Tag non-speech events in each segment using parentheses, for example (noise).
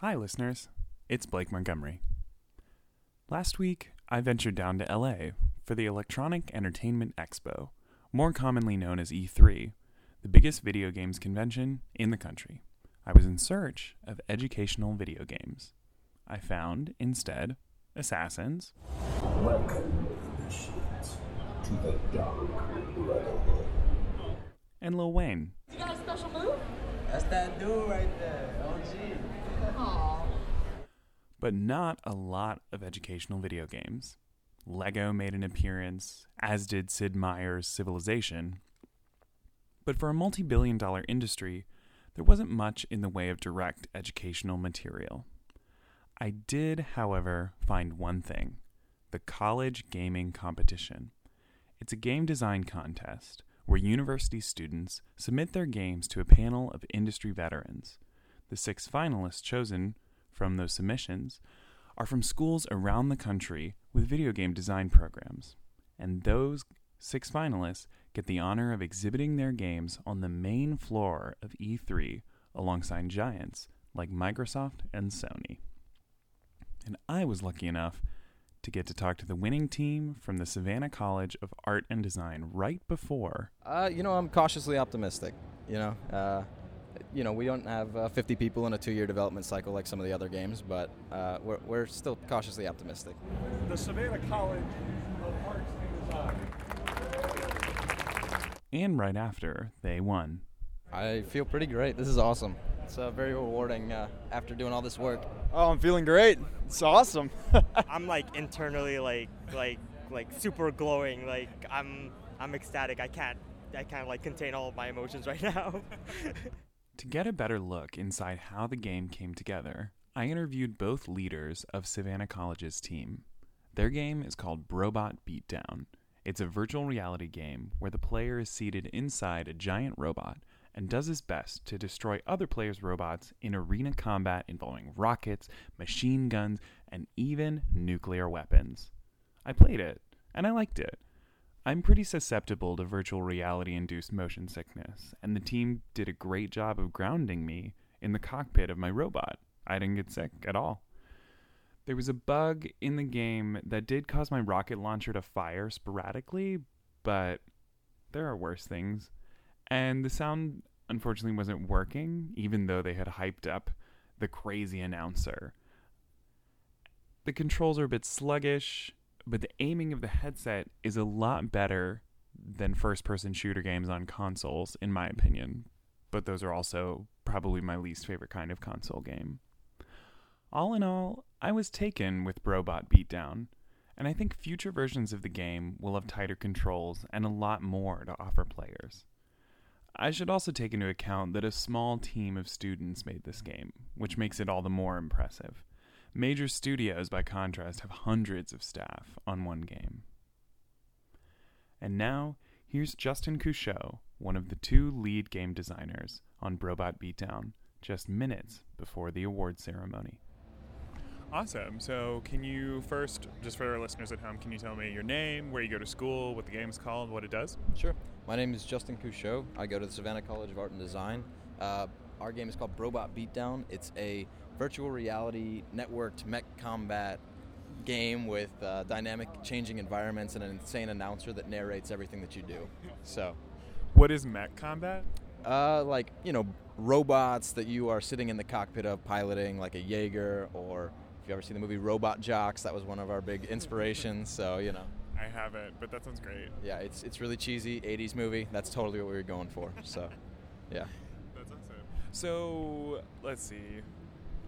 Hi, listeners. It's Blake Montgomery. Last week, I ventured down to LA for the Electronic Entertainment Expo, more commonly known as E3, the biggest video games convention in the country. I was in search of educational video games. I found, instead, Assassins, Welcome, initiates, to the Dark Brotherhood. and Lil Wayne. You got a special move? That's that dude right there, OG. But not a lot of educational video games. Lego made an appearance, as did Sid Meier's Civilization. But for a multi billion dollar industry, there wasn't much in the way of direct educational material. I did, however, find one thing the College Gaming Competition. It's a game design contest where university students submit their games to a panel of industry veterans. The six finalists chosen from those submissions are from schools around the country with video game design programs. And those six finalists get the honor of exhibiting their games on the main floor of E3 alongside giants like Microsoft and Sony. And I was lucky enough to get to talk to the winning team from the Savannah College of Art and Design right before Uh, you know, I'm cautiously optimistic. You know, uh, you know, we don't have uh, 50 people in a two-year development cycle like some of the other games, but uh, we're, we're still cautiously optimistic. the Savannah College of Arts and Design. and right after they won. I feel pretty great. This is awesome. It's uh, very rewarding uh, after doing all this work. Oh, I'm feeling great. It's awesome. (laughs) I'm like internally like like like super glowing. Like I'm I'm ecstatic. I can't I can't like contain all of my emotions right now. (laughs) To get a better look inside how the game came together, I interviewed both leaders of Savannah College's team. Their game is called Brobot Beatdown. It's a virtual reality game where the player is seated inside a giant robot and does his best to destroy other players' robots in arena combat involving rockets, machine guns, and even nuclear weapons. I played it, and I liked it. I'm pretty susceptible to virtual reality induced motion sickness, and the team did a great job of grounding me in the cockpit of my robot. I didn't get sick at all. There was a bug in the game that did cause my rocket launcher to fire sporadically, but there are worse things. And the sound unfortunately wasn't working, even though they had hyped up the crazy announcer. The controls are a bit sluggish, but the aiming of the headset is a lot better than first person shooter games on consoles, in my opinion. But those are also probably my least favorite kind of console game. All in all, I was taken with Brobot Beatdown, and I think future versions of the game will have tighter controls and a lot more to offer players. I should also take into account that a small team of students made this game, which makes it all the more impressive. Major studios, by contrast, have hundreds of staff on one game. And now, here's Justin Couchot, one of the two lead game designers on Brobot Beatdown, just minutes before the award ceremony. Awesome. So, can you first, just for our listeners at home, can you tell me your name, where you go to school, what the game's called, what it does? Sure. My name is Justin Couchot. I go to the Savannah College of Art and Design. Uh, our game is called Brobot Beatdown. It's a virtual reality networked mech combat game with uh, dynamic changing environments and an insane announcer that narrates everything that you do. So, What is mech combat? uh, like, you know, robots that you are sitting in the cockpit of piloting, like a Jaeger, or if you ever seen the movie Robot Jox, that was one of our big inspirations. So, you know. I haven't, but that sounds great. Yeah, it's, it's really cheesy, 80s movie. That's totally what we were going for. So, yeah. (laughs) That's awesome. So, let's see.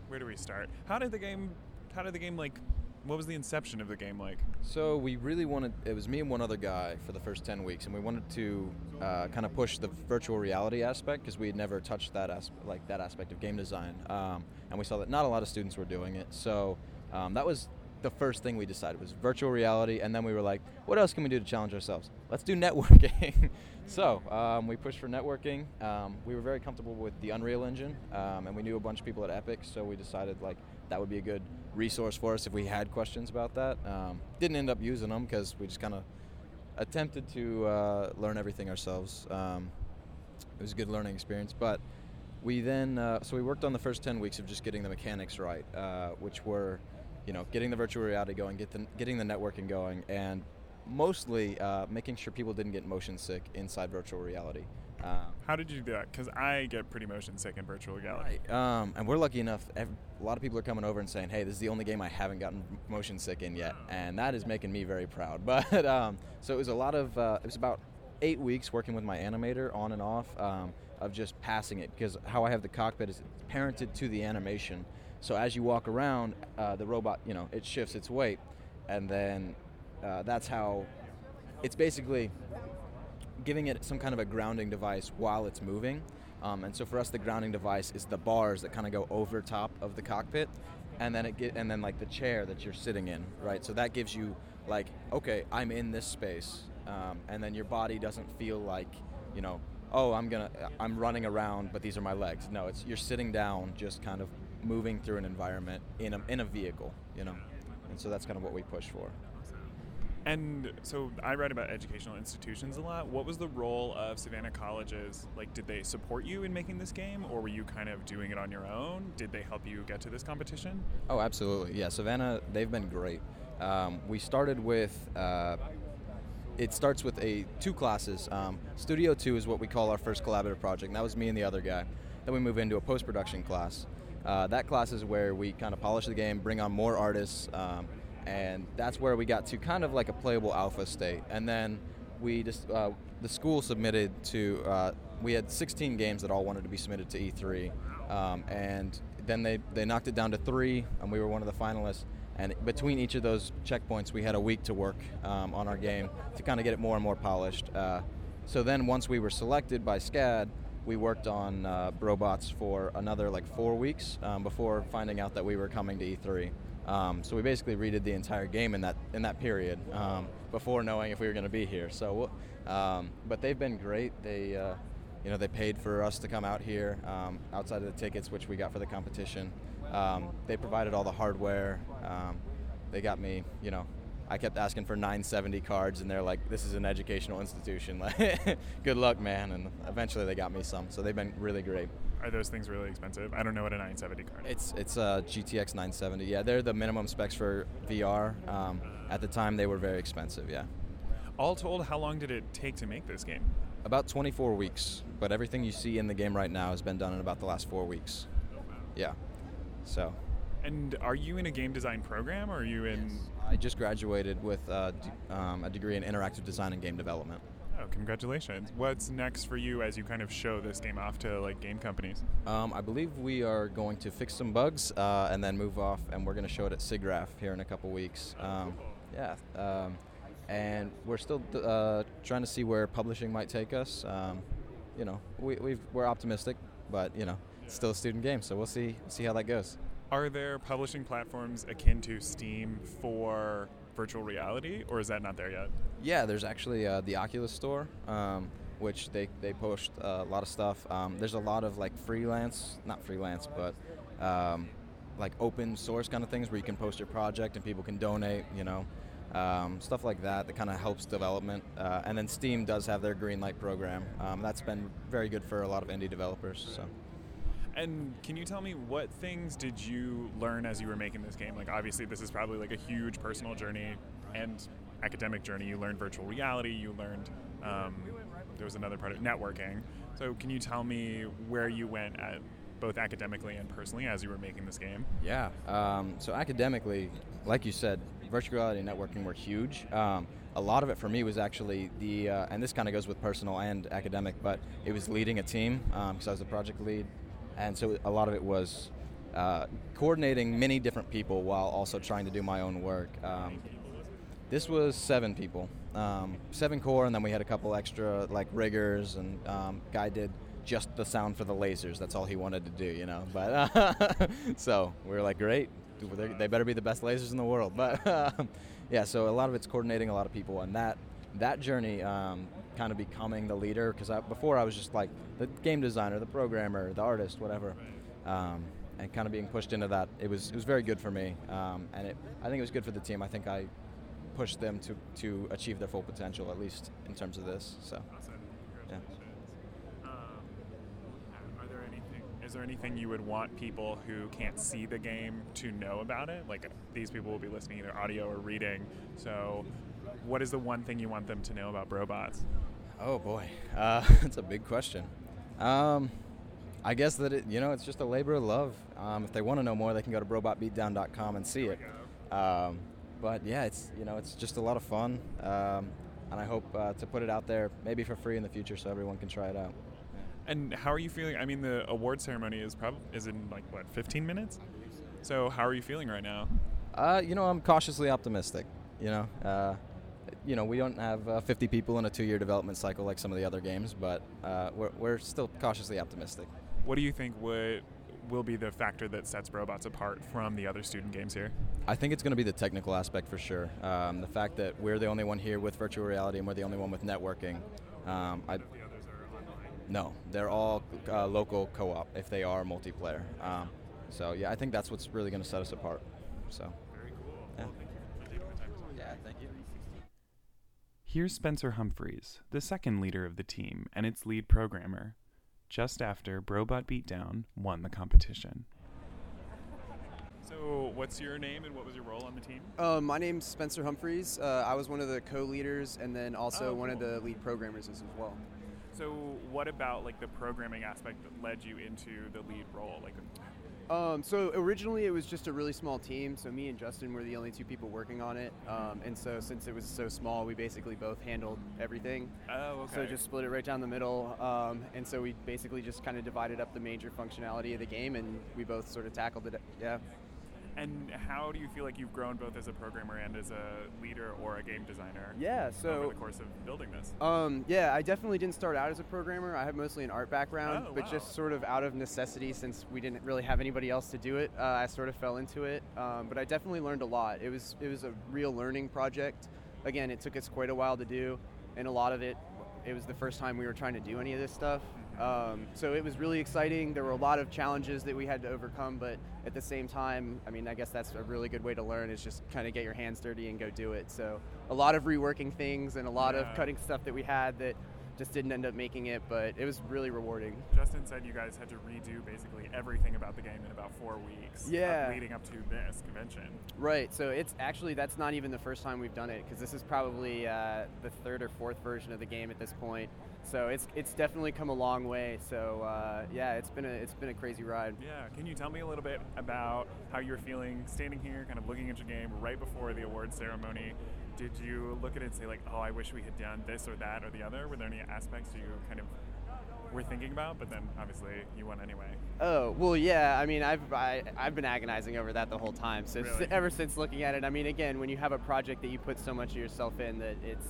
Where do we start? How did the game, how did the game like, what was the inception of the game like? So we really wanted. It was me and one other guy for the first ten weeks, and we wanted to uh, kind of push the virtual reality aspect because we had never touched that as- like that aspect of game design, um, and we saw that not a lot of students were doing it. So um, that was the first thing we decided was virtual reality, and then we were like, what else can we do to challenge ourselves? Let's do networking. (laughs) so um, we pushed for networking. Um, we were very comfortable with the Unreal Engine, um, and we knew a bunch of people at Epic, so we decided like that would be a good resource for us if we had questions about that. Um, didn't end up using them because we just kind of attempted to uh, learn everything ourselves. Um, it was a good learning experience, but we then uh, so we worked on the first 10 weeks of just getting the mechanics right uh, which were you know getting the virtual reality going get the, getting the networking going and mostly uh, making sure people didn't get motion sick inside virtual reality um, How did you do that? Because I get pretty motion sick in virtual reality. Right. Um, and we're lucky enough. ev- A lot of people are coming over and saying, "Hey, this is the only game I haven't gotten motion sick in yet," and that is making me very proud. (laughs) But um, so it was a lot of. Uh, it was about eight weeks working with my animator on and off um, of just passing it because how I have the cockpit is parented to the animation. So as you walk around, uh, the robot, you know, it shifts its weight, and then uh, that's how. It's basically giving it some kind of a grounding device while it's moving. Um, and so for us, the grounding device is the bars that kind of go over top of the cockpit, and then it get and then like the chair that you're sitting in, right? So that gives you like, okay, I'm in this space, um, and then your body doesn't feel like, you know, oh, I'm gonna, I'm running around, but these are my legs. No, it's you're sitting down, just kind of moving through an environment in a in a vehicle, you know. And so that's kind of what we push for. And so I write about educational institutions a lot. What was the role of Savannah Colleges? Like, did they support you in making this game, or were you kind of doing it on your own? Did they help you get to this competition? Oh, absolutely. Yeah, Savannah, they've been great. Um, we started with. Uh, it starts with a two classes. Um, Studio Two is what we call our first collaborative project. And that was me and the other guy. Then we move into a post production class. Uh, that class is where we kind of polish the game, bring on more artists, um, and that's where we got to kind of like a playable alpha state. And then we just uh, the school submitted to. Uh, we had 16 games that all wanted to be submitted to E3, um, and then they they knocked it down to three, and we were one of the finalists. And between each of those checkpoints, we had a week to work um, on our game to kind of get it more and more polished. Uh, so then, once we were selected by SCAD, we worked on uh, robots for another like four weeks um, before finding out that we were coming to E3. Um, so we basically redid the entire game in that in that period um, before knowing if we were going to be here. So, um, but they've been great. They, uh, you know, they paid for us to come out here um, outside of the tickets, which we got for the competition. Um, they provided all the hardware. They got me, you know. I kept asking for 970 cards, and they're like, "This is an educational institution. (laughs) Like, good luck, man." And eventually, they got me some. So they've been really great. Are those things really expensive? I don't know what a 970 card is. It's it's a GTX 970. Yeah, they're the minimum specs for VR. Um, at the time, they were very expensive. Yeah, All told, how long did it take to make this game? about 24 weeks. But everything you see in the game right now has been done in about the last four weeks. Yeah. So And are you in a game design program, or are you in? I just graduated with uh, d- um, a degree in interactive design and game development. Oh, congratulations! What's next for you as you kind of show this game off to like game companies? Um, I believe we are going to fix some bugs uh, and then move off, and we're going to show it at SIGGRAPH here in a couple weeks. Um, yeah, um, and we're still uh, trying to see where publishing might take us. Um, you know, we, we've, we're optimistic, but you know, it's still a student game, so we'll see see how that goes. Are there publishing platforms akin to Steam for virtual reality, or is that not there yet? Yeah, there's actually uh, the Oculus store, um, which they, they post uh, a lot of stuff. Um, there's a lot of like freelance, not freelance, but um, like open source kind of things where you can post your project and people can donate, you know, um, stuff like that that kind of helps development. Uh, and then Steam does have their Greenlight program. Um, that's been very good for a lot of indie developers. So. And can you tell me what things did you learn as you were making this game? Like, obviously, this is probably like a huge personal journey and academic journey. You learned virtual reality. You learned um, there was another part of networking. So, can you tell me where you went at both academically and personally as you were making this game? Yeah. Um, so academically, like you said, virtual reality and networking were huge. Um, a lot of it for me was actually the, uh, and this kind of goes with personal and academic, but it was leading a team because I was the project lead, and so a lot of it was uh, coordinating many different people while also trying to do my own work. Um, this was seven people, um, seven core, and then we had a couple extra like riggers, and um, guy did just the sound for the lasers. That's all he wanted to do, you know. But uh, (laughs) so we were like, great, They- better be the best lasers in the world. But (laughs) yeah, so a lot of it's coordinating a lot of people, and that that journey, um, kind of becoming the leader, because before I was just like the game designer, the programmer, the artist, whatever. Um, and kind of being pushed into that, it was it was very good for me, um, and it I think it was good for the team. I think I pushed them to to achieve their full potential, at least in terms of this. So. Yeah. Um, are there anything? Is there anything you would want people who can't see the game to know about it? Like these people will be listening either audio or reading. So, what is the one thing you want them to know about Brobots? Oh boy, uh, (laughs) that's a big question. Um, I guess that it, you know it's just a labor of love. Um, if they want to know more, they can go to brobotbeatdown.com and see it. Um, but yeah, it's you know it's just a lot of fun, um, and I hope uh, to put it out there maybe for free in the future so everyone can try it out. And how are you feeling? I mean, the award ceremony is probably is in like what 15 minutes. So how are you feeling right now? Uh, you know, I'm cautiously optimistic. You know, uh, you know, we don't have uh, 50 people in a two-year development cycle like some of the other games, but uh, we're, we're still cautiously optimistic. What do you think would will be the factor that sets robots apart from the other student games here? I think it's going to be the technical aspect for sure. Um, the fact that we're the only one here with virtual reality and we're the only one with networking. Um, I, no, they're all uh, local co-op if they are multiplayer. Um, so yeah, I think that's what's really going to set us apart. So. Very cool. Yeah. Well, thank you for taking the time. Yeah, thank you. Here's Spencer Humphreys, the second leader of the team and its lead programmer, just after Brobot Beatdown won the competition. So, what's your name and what was your role on the team? Uh, my name's Spencer Humphreys. Uh, I was one of the co-leaders and then also Oh, one of the lead programmers as well. So, what about like the programming aspect that led you into the lead role? Like, Um, so originally it was just a really small team. So me and Justin were the only two people working on it. Um, and so since it was so small, we basically both handled everything. oh, okay. So just split it right down the middle. Um, and so we basically just kind of divided up the major functionality of the game, and we both sort of tackled it. Yeah. And how do you feel like you've grown both as a programmer and as a leader or a game designer? Yeah. So over the course of building this. Um, yeah, I definitely didn't start out as a programmer. I have mostly an art background, Oh, but wow. just sort of out of necessity since we didn't really have anybody else to do it, uh, I sort of fell into it. Um, but I definitely learned a lot. It was it was a real learning project. Again, it took us quite a while to do, and a lot of it, it was the first time we were trying to do any of this stuff. Um, so it was really exciting. There were a lot of challenges that we had to overcome, but at the same time, I mean, I guess that's a really good way to learn is just kind of get your hands dirty and go do it. So a lot of reworking things and a lot Yeah. of cutting stuff that we had that just didn't end up making it, but it was really rewarding. Justin said you guys had to redo basically everything about the game in about four weeks. Yeah. leading up to this convention. Right. So it's actually that's not even the first time we've done it because this is probably uh, the third or fourth version of the game at this point. So it's it's definitely come a long way. So uh, yeah, it's been a it's been a crazy ride. Yeah. Can you tell me a little bit about how you're feeling standing here, kind of looking at your game right before the award ceremony? Did you look at it and say like, "Oh, I wish we had done this or that or the other"? Were there any aspects you kind of were thinking about? But then obviously you won anyway. Oh well, yeah. I mean, I've I, I've been agonizing over that the whole time. So Really? (laughs) ever since looking at it, I mean, again, when you have a project that you put so much of yourself in that it's,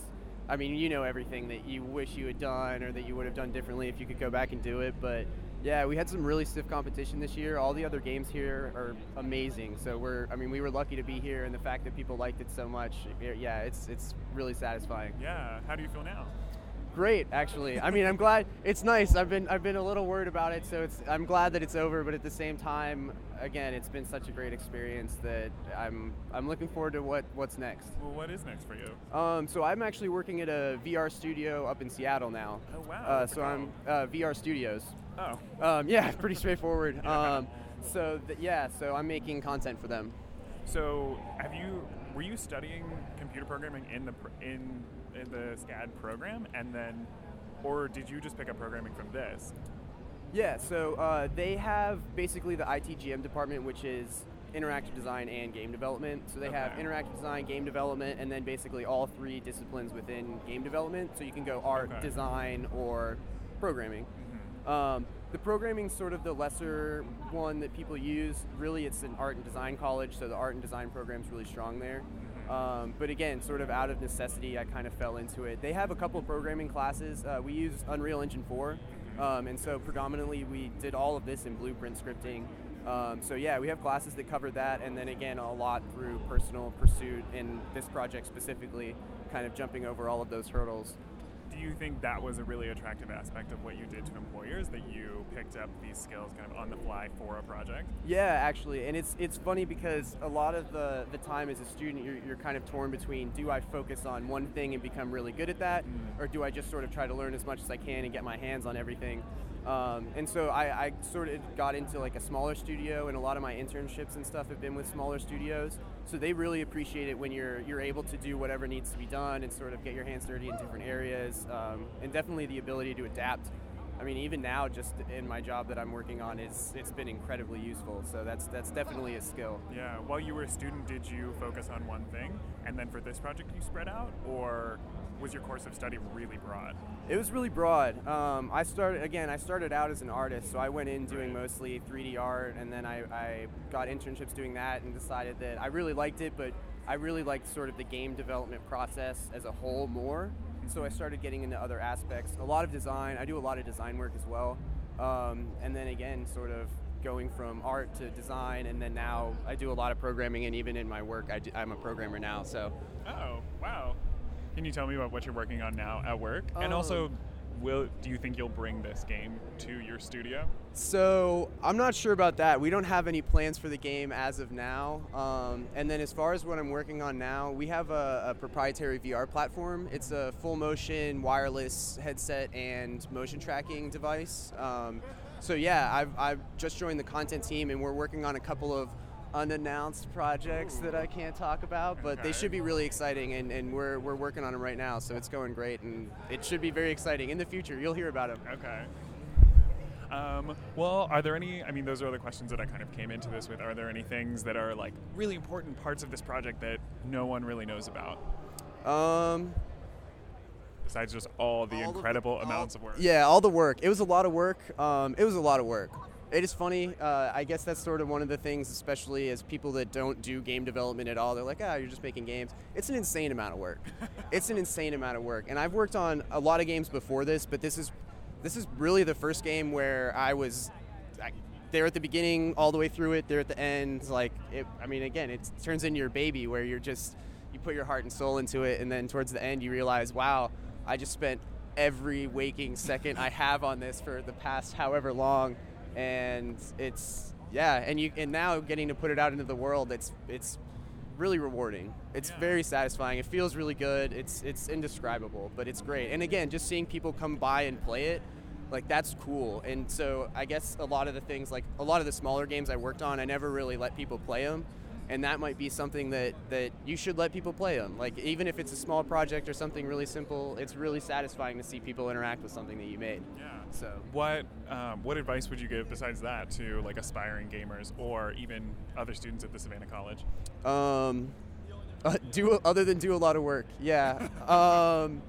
I mean, you know everything that you wish you had done or that you would have done differently if you could go back and do it. But yeah, we had some really stiff competition this year. All the other games here are amazing. So we're, I mean, we were lucky to be here, and the fact that people liked it so much, yeah, it's it's really satisfying. Yeah. How do you feel now? Great, actually. I mean, I'm glad it's nice. I've been I've been a little worried about it, so it's I'm glad that it's over. But at the same time, again, it's been such a great experience that I'm I'm looking forward to what what's next. Well, what is next for you? Um, so I'm actually working at a VR studio up in Seattle now. Oh wow. Uh, so I'm uh, VR Studios. Oh. Um, yeah, (laughs) pretty straightforward. Yeah. (laughs) Um, so th- yeah, so I'm making content for them. So, have you were you studying computer programming in the in the SCAD program, and then, or did you just pick up programming from this? Yeah, so uh, they have basically the ITGM department, which is interactive design and game development. So they have interactive design, game development, and then basically all three disciplines within game development. So you can go art, Okay. design, or programming. Um, the programming's sort of the lesser one that people use. Really, it's an art and design college, so the art and design program's really strong there. Um, but again, sort of out of necessity, I kind of fell into it. They have a couple of programming classes. Uh, we use Unreal Engine 4, um, and so predominantly we did all of this in blueprint scripting. Um, so yeah, we have classes that cover that, and then again, a lot through personal pursuit in this project specifically, kind of jumping over all of those hurdles. Do you think that was a really attractive aspect of what you did to employers that you picked up these skills kind of on the fly for a project? Yeah, actually, and it's it's funny because a lot of the the time as a student, you're, you're kind of torn between do I focus on one thing and become really good at that, or do I just sort of try to learn as much as I can and get my hands on everything. Um, and so I, I sort of got into like a smaller studio, and a lot of my internships and stuff have been with smaller studios. So they really appreciate it when you're you're able to do whatever needs to be done and sort of get your hands dirty in different areas, um, and definitely the ability to adapt. I mean, even now, just in my job that I'm working on, is it's been incredibly useful. So that's that's definitely a skill. Yeah. While you were a student, did you focus on one thing, and then for this project you spread out, or was your course of study really broad? It was really broad. Um, I started again. I started out as an artist, so I went in doing mostly 3D art, and then I, I got internships doing that, and decided that I really liked it, but I really liked sort of the game development process as a whole more. So I started getting into other aspects. A lot of design. I do a lot of design work as well, um, and then again, sort of going from art to design, and then now I do a lot of programming, and even in my work, I do, I'm a programmer now. So Oh, wow. Can you tell me about what you're working on now at work? and also, Um, will do you think you'll bring this game to your studio? So I'm not sure about that. We don't have any plans for the game as of now. Um, and then as far as what I'm working on now, we have a, a proprietary VR platform. It's a full motion wireless headset and motion tracking device. Um, so yeah, I've, I've just joined the content team and we're working on a couple of unannounced projects that I can't talk about, but they should be really exciting and, and we're, we're working on them right now. So it's going great and it should be very exciting. In the future, you'll hear about them. Okay. Um, well, are there any? I mean, those are the questions that I kind of came into this with. Are there any things that are like really important parts of this project that no one really knows about, Um, besides just all the All of the- incredible all- amounts of work? Yeah, all the work. It was a lot of work. Um, it was a lot of work. It is funny. Uh, I guess that's sort of one of the things, especially as people that don't do game development at all. They're like, ah, you're just making games. It's an insane amount of work. (laughs) it's an insane amount of work. And I've worked on a lot of games before this, but this is this is really the first game where I was I, there at the beginning, all the way through it. There at the end. Like, it, I mean, again, it turns into your baby, where you're just you put your heart and soul into it, and then towards the end, you realize, wow, I just spent every waking second I have on this for the past however long, and it's yeah, and you and now getting to put it out into the world, it's it's really rewarding. It's Yeah. very satisfying. It feels really good. It's it's indescribable, but it's great. And again, just seeing people come by and play it, like that's cool. And so I guess a lot of the things, like a lot of the smaller games I worked on, I never really let people play them. And that might be something that, that you should let people play them. Like even if it's a small project or something really simple, it's really satisfying to see people interact with something that you made. Yeah. So What um, what advice would you give besides that to like aspiring gamers or even other students at the Savannah College? um, uh, do other than do a lot of work. Yeah. (laughs) Um,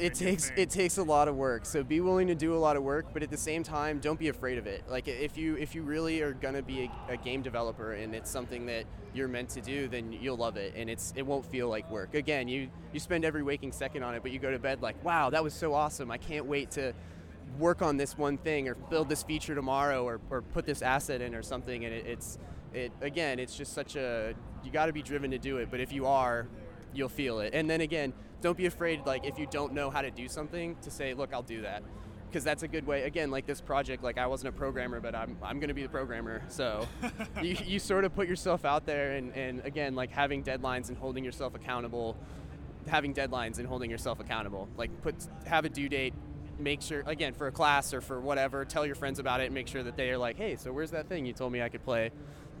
it takes it takes a lot of work. So be willing to do a lot of work but at the same time don't be afraid of it. Like if you if you really are going to be a, a game developer and it's something that you're meant to do then you'll love it and it's it won't feel like work. Again you you spend every waking second on it but you go to bed like wow that was so awesome. I can't wait to work on this one thing or build this feature tomorrow or, or put this asset in or something. And it, it's it again it's just such a you got to be driven to do it but if you are you'll feel it. And then again don't be afraid like if you don't know how to do something to say look i'll do that. Because that's a good way again like this project like i wasn't a programmer but i'm, I'm going to be the programmer so (laughs) you, you sort of put yourself out there and, and again like having deadlines and holding yourself accountable having deadlines and holding yourself accountable. Like put have a due date make sure again for a class or for whatever tell your friends about it and make sure that they are like hey so where's that thing you told me i could play?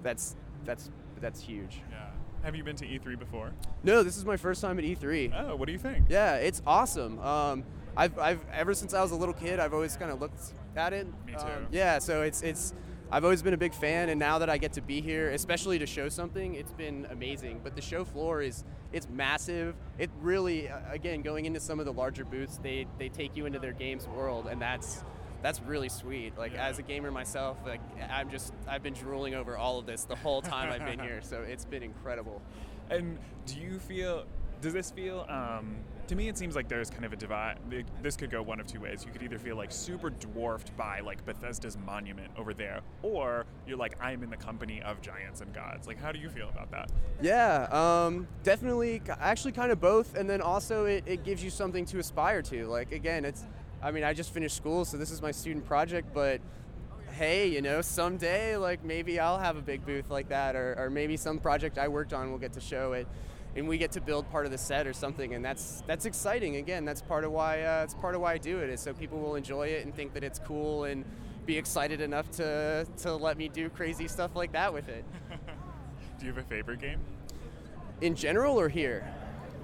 That's that's that's huge. Yeah. Have you been to E3 before? no this is my first time at E e3 Oh, what do you think? yeah it's awesome um, I've, I've ever since i was a little kid i've always kind of looked at it Me too. Um, yeah so it's it's I've always been a big fan, and now that I get to be here, especially to show something, it's been amazing. But the show floor is it's massive. It really, again, going into some of the larger booths, they they take you into their games world, and that's that's really sweet. Like Yeah. as a gamer myself, like I'm just I've been drooling over all of this the whole time I've been here, (laughs) so it's been incredible. And do you feel? Does this feel? Um, to me, it seems like there's kind of a divide. This could go one of two ways. You could either feel like super dwarfed by like Bethesda's monument over there, or you're like, I'm in the company of giants and gods. Like, how do you feel about that? Yeah, um, definitely. Actually, kind of both, and then also it, it gives you something to aspire to. Like again, it's. I mean, I just finished school, so this is my student project, but hey, you know, someday, like maybe I'll have a big booth like that, or, or maybe some project I worked on will get to show it, and we get to build part of the set or something, and that's that's exciting. Again, that's part of why uh, it's part of why I do it is so people will enjoy it and think that it's cool and be excited enough to to let me do crazy stuff like that with it. (laughs) Do you have a favorite game? In general or here?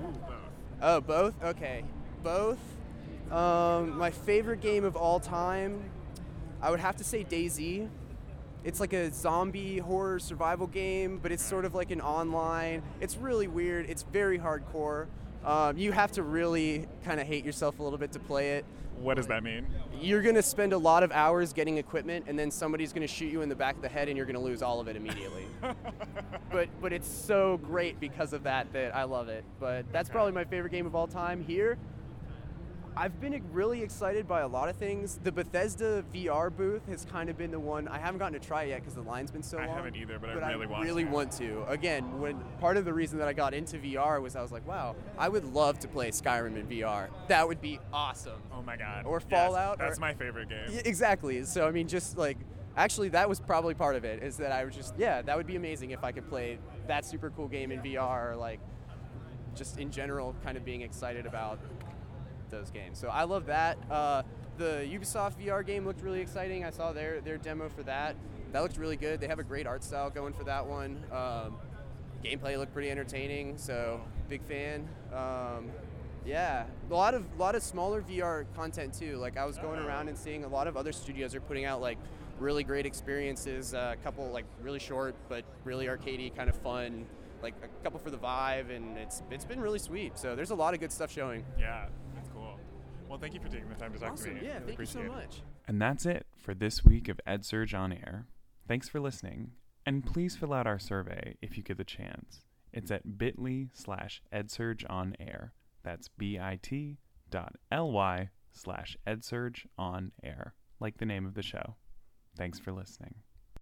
Ooh, both. Oh, both? Okay. Both. Um, my favorite game of all time, I would have to say DayZ. It's like a zombie horror survival game, but it's sort of like an online. It's really weird. It's very hardcore. Um, you have to really kind of hate yourself a little bit to play it. What does that mean? You're going to spend a lot of hours getting equipment, and then somebody's going to shoot you in the back of the head, and you're going to lose all of it immediately. (laughs) but but it's so great because of that that I love it. But that's Okay. probably my favorite game of all time. Here, I've been really excited by a lot of things. The Bethesda VR booth has kind of been the one I haven't gotten to try it yet because the line's been so I long. I haven't either, but I really want really to. want to. Again, when part of the reason that I got into VR was I was like, wow, I would love to play Skyrim in VR. That would be awesome. Oh my god. Or Yes, Fallout, that's or- my favorite game. Exactly. So I mean, just like actually, that was probably part of it. Is that I was just yeah, that would be amazing if I could play that super cool game in VR. Or like just in general, kind of being excited about those games. So I love that. Uh, the Ubisoft VR game looked really exciting. I saw their their demo for that. That looked really good. They have a great art style going for that one. Um, gameplay looked pretty entertaining. So big fan. Um, yeah, a lot of lot of smaller VR content too. Like I was going around and seeing a lot of other studios are putting out like really great experiences. uh, A couple like really short but really arcadey, kind of fun. Like a couple for the Vive, and it's it's been really sweet. So there's a lot of good stuff showing. Yeah. Well, thank you for taking the time to talk to Awesome. me. Yeah, Really thank you so appreciate it. much. And that's it for this week of EdSurge on Air. Thanks for listening, and please fill out our survey if you get the chance. It's at bit.ly slash EdSurge on Air. That's bit dot ly slash EdSurge on Air, like the name of the show. Thanks for listening.